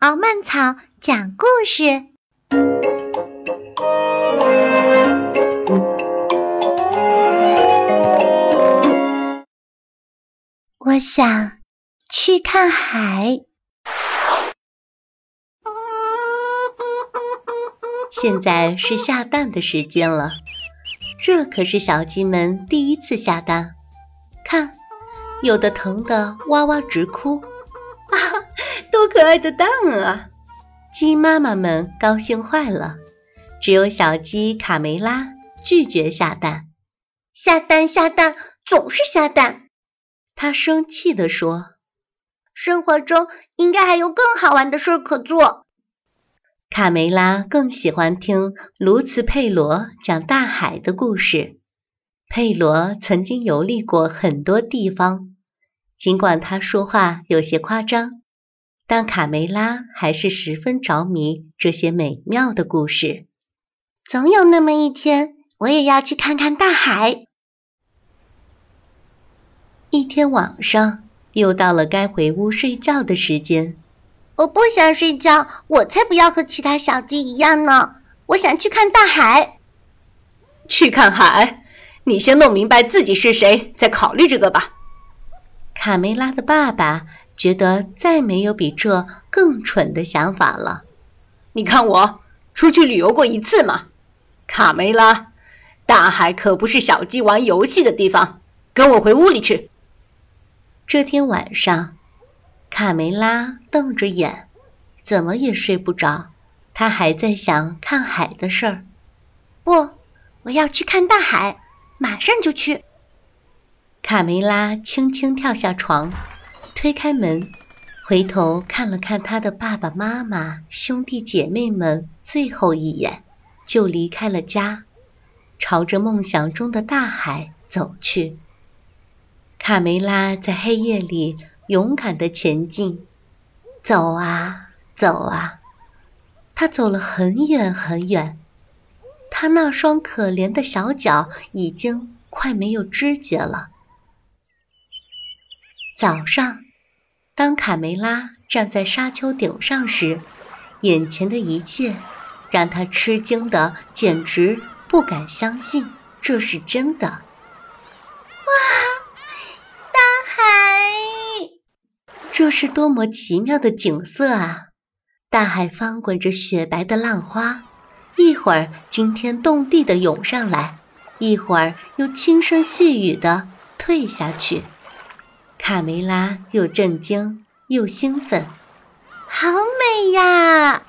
敖曼草讲故事。我想去看海。现在是下蛋的时间了，这可是小鸡们第一次下蛋。看，有的疼得哇哇直哭。多可爱的蛋啊！鸡妈妈们高兴坏了，只有小鸡卡梅拉拒绝下蛋。下蛋下蛋，总是下蛋！他生气地说：“生活中应该还有更好玩的事可做。”卡梅拉更喜欢听卢茨佩罗讲大海的故事。佩罗曾经游历过很多地方。尽管他说话有些夸张，但卡梅拉还是十分着迷这些美妙的故事。总有那么一天，我也要去看看大海。一天晚上，又到了该回屋睡觉的时间。我不想睡觉，我才不要和其他小鸡一样呢！我想去看大海。去看海？你先弄明白自己是谁，再考虑这个吧。卡梅拉的爸爸觉得再没有比这更蠢的想法了。你看我出去旅游过一次吗？卡梅拉，大海可不是小鸡玩游戏的地方。跟我回屋里去。这天晚上，卡梅拉瞪着眼，怎么也睡不着。他还在想看海的事儿。不，我要去看大海，马上就去。卡梅拉轻轻跳下床，推开门，回头看了看他的爸爸妈妈、兄弟姐妹们最后一眼，就离开了家，朝着梦想中的大海走去。卡梅拉在黑夜里勇敢地前进，走啊走啊，他走了很远很远，他那双可怜的小脚已经快没有知觉了。早上，当卡梅拉站在沙丘顶上时，眼前的一切让他吃惊的简直不敢相信这是真的。哇，大海！这是多么奇妙的景色啊！大海翻滚着雪白的浪花，一会儿惊天动地的涌上来，一会儿又轻声细语的退下去。卡梅拉又震惊又兴奋，好美呀！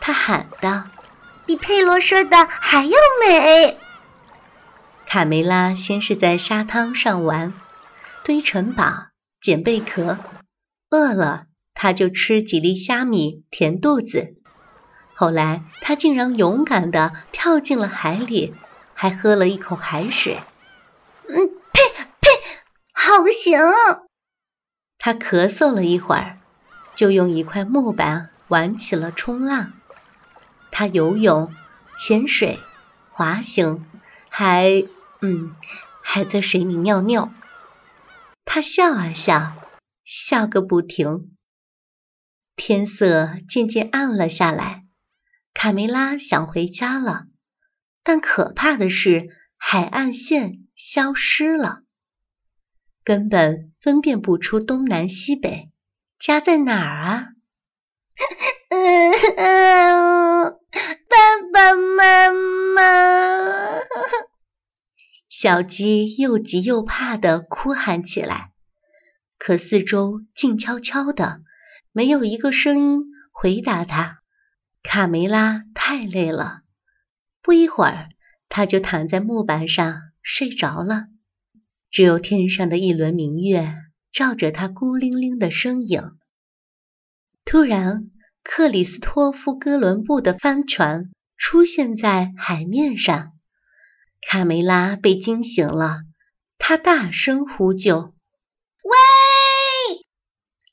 他喊道：“比佩罗说的还要美。”卡梅拉先是在沙滩上玩，堆城堡、捡贝壳，饿了他就吃几粒虾米填肚子。后来他竟然勇敢地跳进了海里，还喝了一口海水。嗯。好行！他咳嗽了一会儿，就用一块木板玩起了冲浪。他游泳、潜水、滑行，还嗯，还在水里尿尿。他笑啊笑，笑个不停。天色渐渐暗了下来，卡梅拉想回家了，但可怕的是，海岸线消失了。根本分辨不出东南西北，家在哪儿啊？爸爸妈妈！小鸡又急又怕的哭喊起来，可四周静悄悄的，没有一个声音回答它。卡梅拉太累了，不一会儿，他就躺在木板上睡着了。只有天上的一轮明月照着他孤零零的身影。突然，克里斯托夫哥伦布的帆船出现在海面上，卡梅拉被惊醒了，他大声呼救：“喂！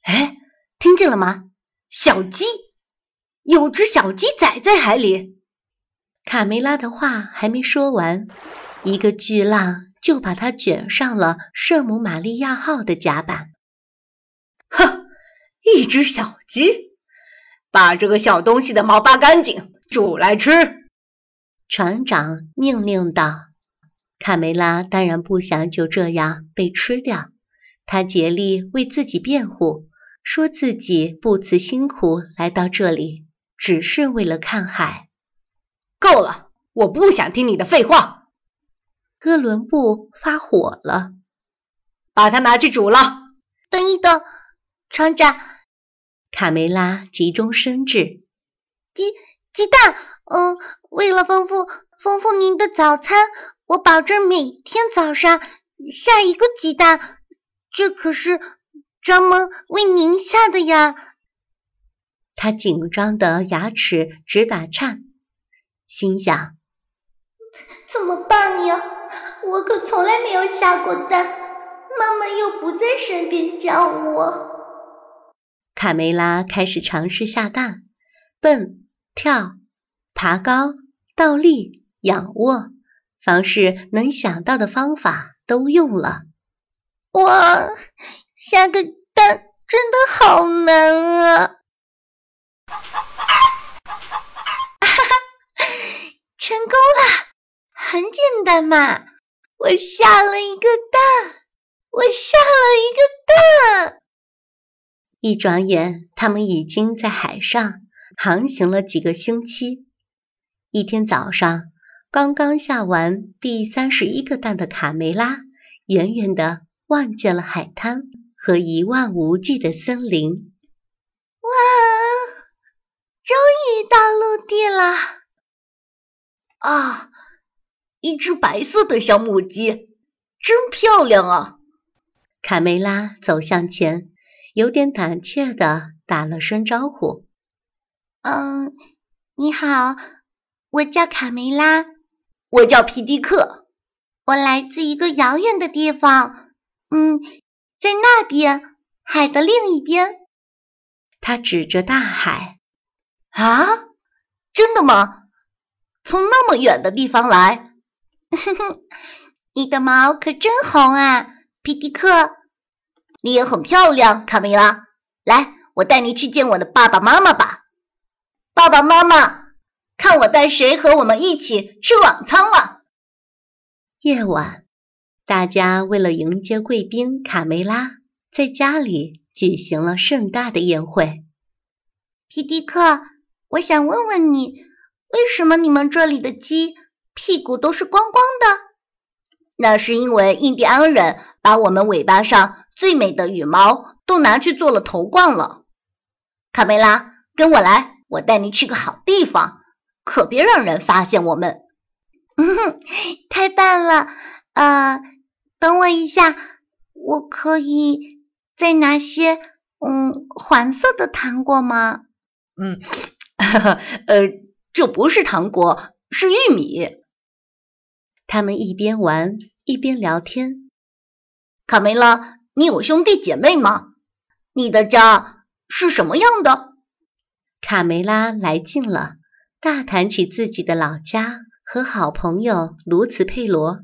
哎，听见了吗？小鸡，有只小鸡仔在海里。”卡梅拉的话还没说完，一个巨浪。就把它卷上了圣母玛利亚号的甲板。哼，一只小鸡，把这个小东西的毛拔干净，煮来吃。船长命令道。卡梅拉当然不想就这样被吃掉，他竭力为自己辩护，说自己不辞辛苦来到这里，只是为了看海。够了，我不想听你的废话。哥伦布发火了，把它拿去煮了。等一等，船长。卡梅拉急中生智，鸡鸡蛋，嗯，为了丰富丰富您的早餐。我保证每天早上下一个鸡蛋，这可是专门为您下的呀！他紧张的牙齿直打颤，心想：怎么办呀？我可从来没有下过蛋，妈妈又不在身边教我。卡梅拉开始尝试下蛋，蹦、跳、爬高、倒立、仰卧。凡是能想到的方法都用了。哇，下个蛋真的好难啊！哈哈，成功了，很简单嘛！我下了一个蛋，我下了一个蛋。一转眼，他们已经在海上航行了几个星期。一天早上。刚刚下完第三十一个蛋的卡梅拉，远远的望见了海滩和一望无际的森林。哇，终于到陆地了！啊，一只白色的小母鸡，真漂亮啊！卡梅拉走向前，有点胆怯的打了声招呼：“嗯，你好，我叫卡梅拉。”我叫皮迪克，我来自一个遥远的地方，嗯，在那边海的另一边。他指着大海。啊，真的吗？从那么远的地方来？哼哼，你的毛可真红啊，皮迪克。你也很漂亮，卡梅拉。来，我带你去见我的爸爸妈妈吧。爸爸妈妈。看我带谁和我们一起吃晚餐了。夜晚，大家为了迎接贵宾卡梅拉，在家里举行了盛大的宴会。皮迪克，我想问问你，为什么你们这里的鸡屁股都是光光的？那是因为印第安人把我们尾巴上最美的羽毛都拿去做了头冠了。卡梅拉，跟我来，我带你去个好地方。可别让人发现我们！嗯哼，太棒了！呃，等我一下，我可以再拿些嗯黄色的糖果吗？嗯，呃，这不是糖果，是玉米。他们一边玩一边聊天。卡梅拉，你有兄弟姐妹吗？你的家是什么样的？卡梅拉来劲了。大谈起自己的老家和好朋友卢茨佩罗，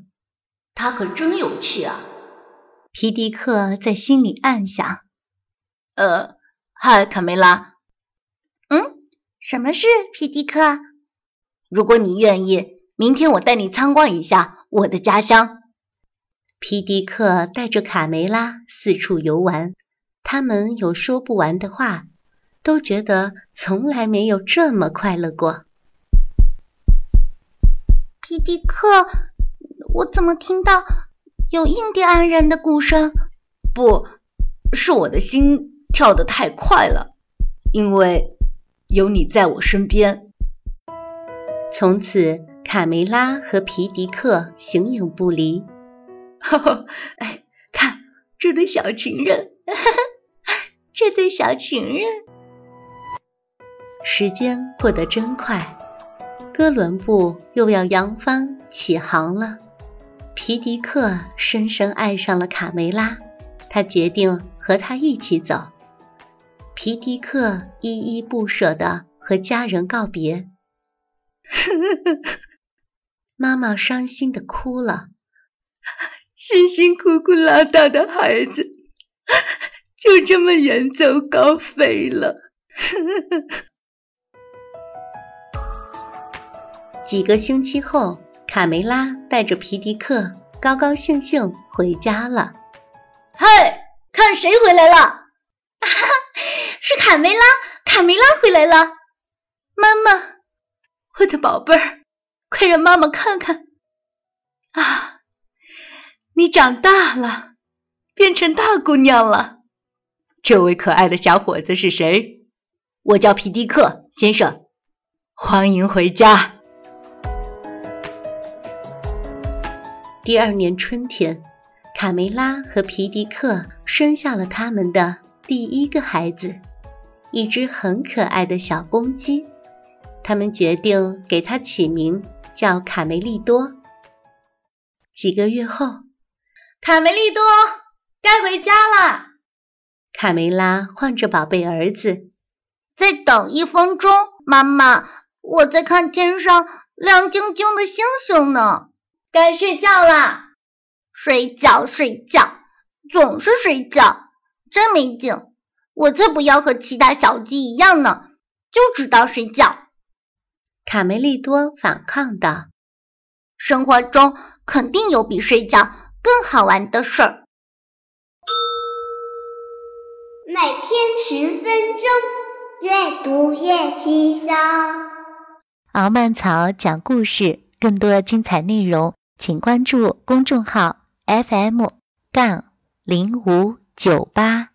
他可真有趣啊！皮迪克在心里暗想。呃，嗨，卡梅拉。嗯，什么事，皮迪克？如果你愿意，明天我带你参观一下我的家乡。皮迪克带着卡梅拉四处游玩，他们有说不完的话。都觉得从来没有这么快乐过。皮迪克，我怎么听到有印第安人的鼓声？不是我的心跳得太快了，因为有你在我身边。从此，卡梅拉和皮迪克形影不离。哈哈，哎，看这对小情人，哈哈，这对小情人。时间过得真快，哥伦布又要扬帆起航了。皮迪克深深爱上了卡梅拉，他决定和她一起走。皮迪克依依不舍地和家人告别，妈妈伤心的哭了，辛辛苦苦拉大的孩子，就这么远走高飞了。几个星期后，卡梅拉带着皮迪克高高兴兴回家了。嘿，看谁回来了？哈哈，是卡梅拉，卡梅拉回来了。妈妈，我的宝贝儿。快让妈妈看看。啊，你长大了，变成大姑娘了。这位可爱的小伙子是谁？我叫皮迪克先生。欢迎回家。第二年春天，卡梅拉和皮迪克生下了他们的第一个孩子，一只很可爱的小公鸡。他们决定给它起名叫卡梅利多。几个月后，卡梅利多该回家了。卡梅拉唤着宝贝儿子：“再等一分钟，妈妈。”我在看天上亮晶晶的星星呢，该睡觉啦！睡觉睡觉，总是睡觉，真没劲！我才不要和其他小鸡一样呢，就知道睡觉。卡梅利多反抗道：“生活中肯定有比睡觉更好玩的事儿。”每天十分钟，阅读越轻松。敖曼草讲故事，更多精彩内容，请关注公众号 FM 杠零五九八。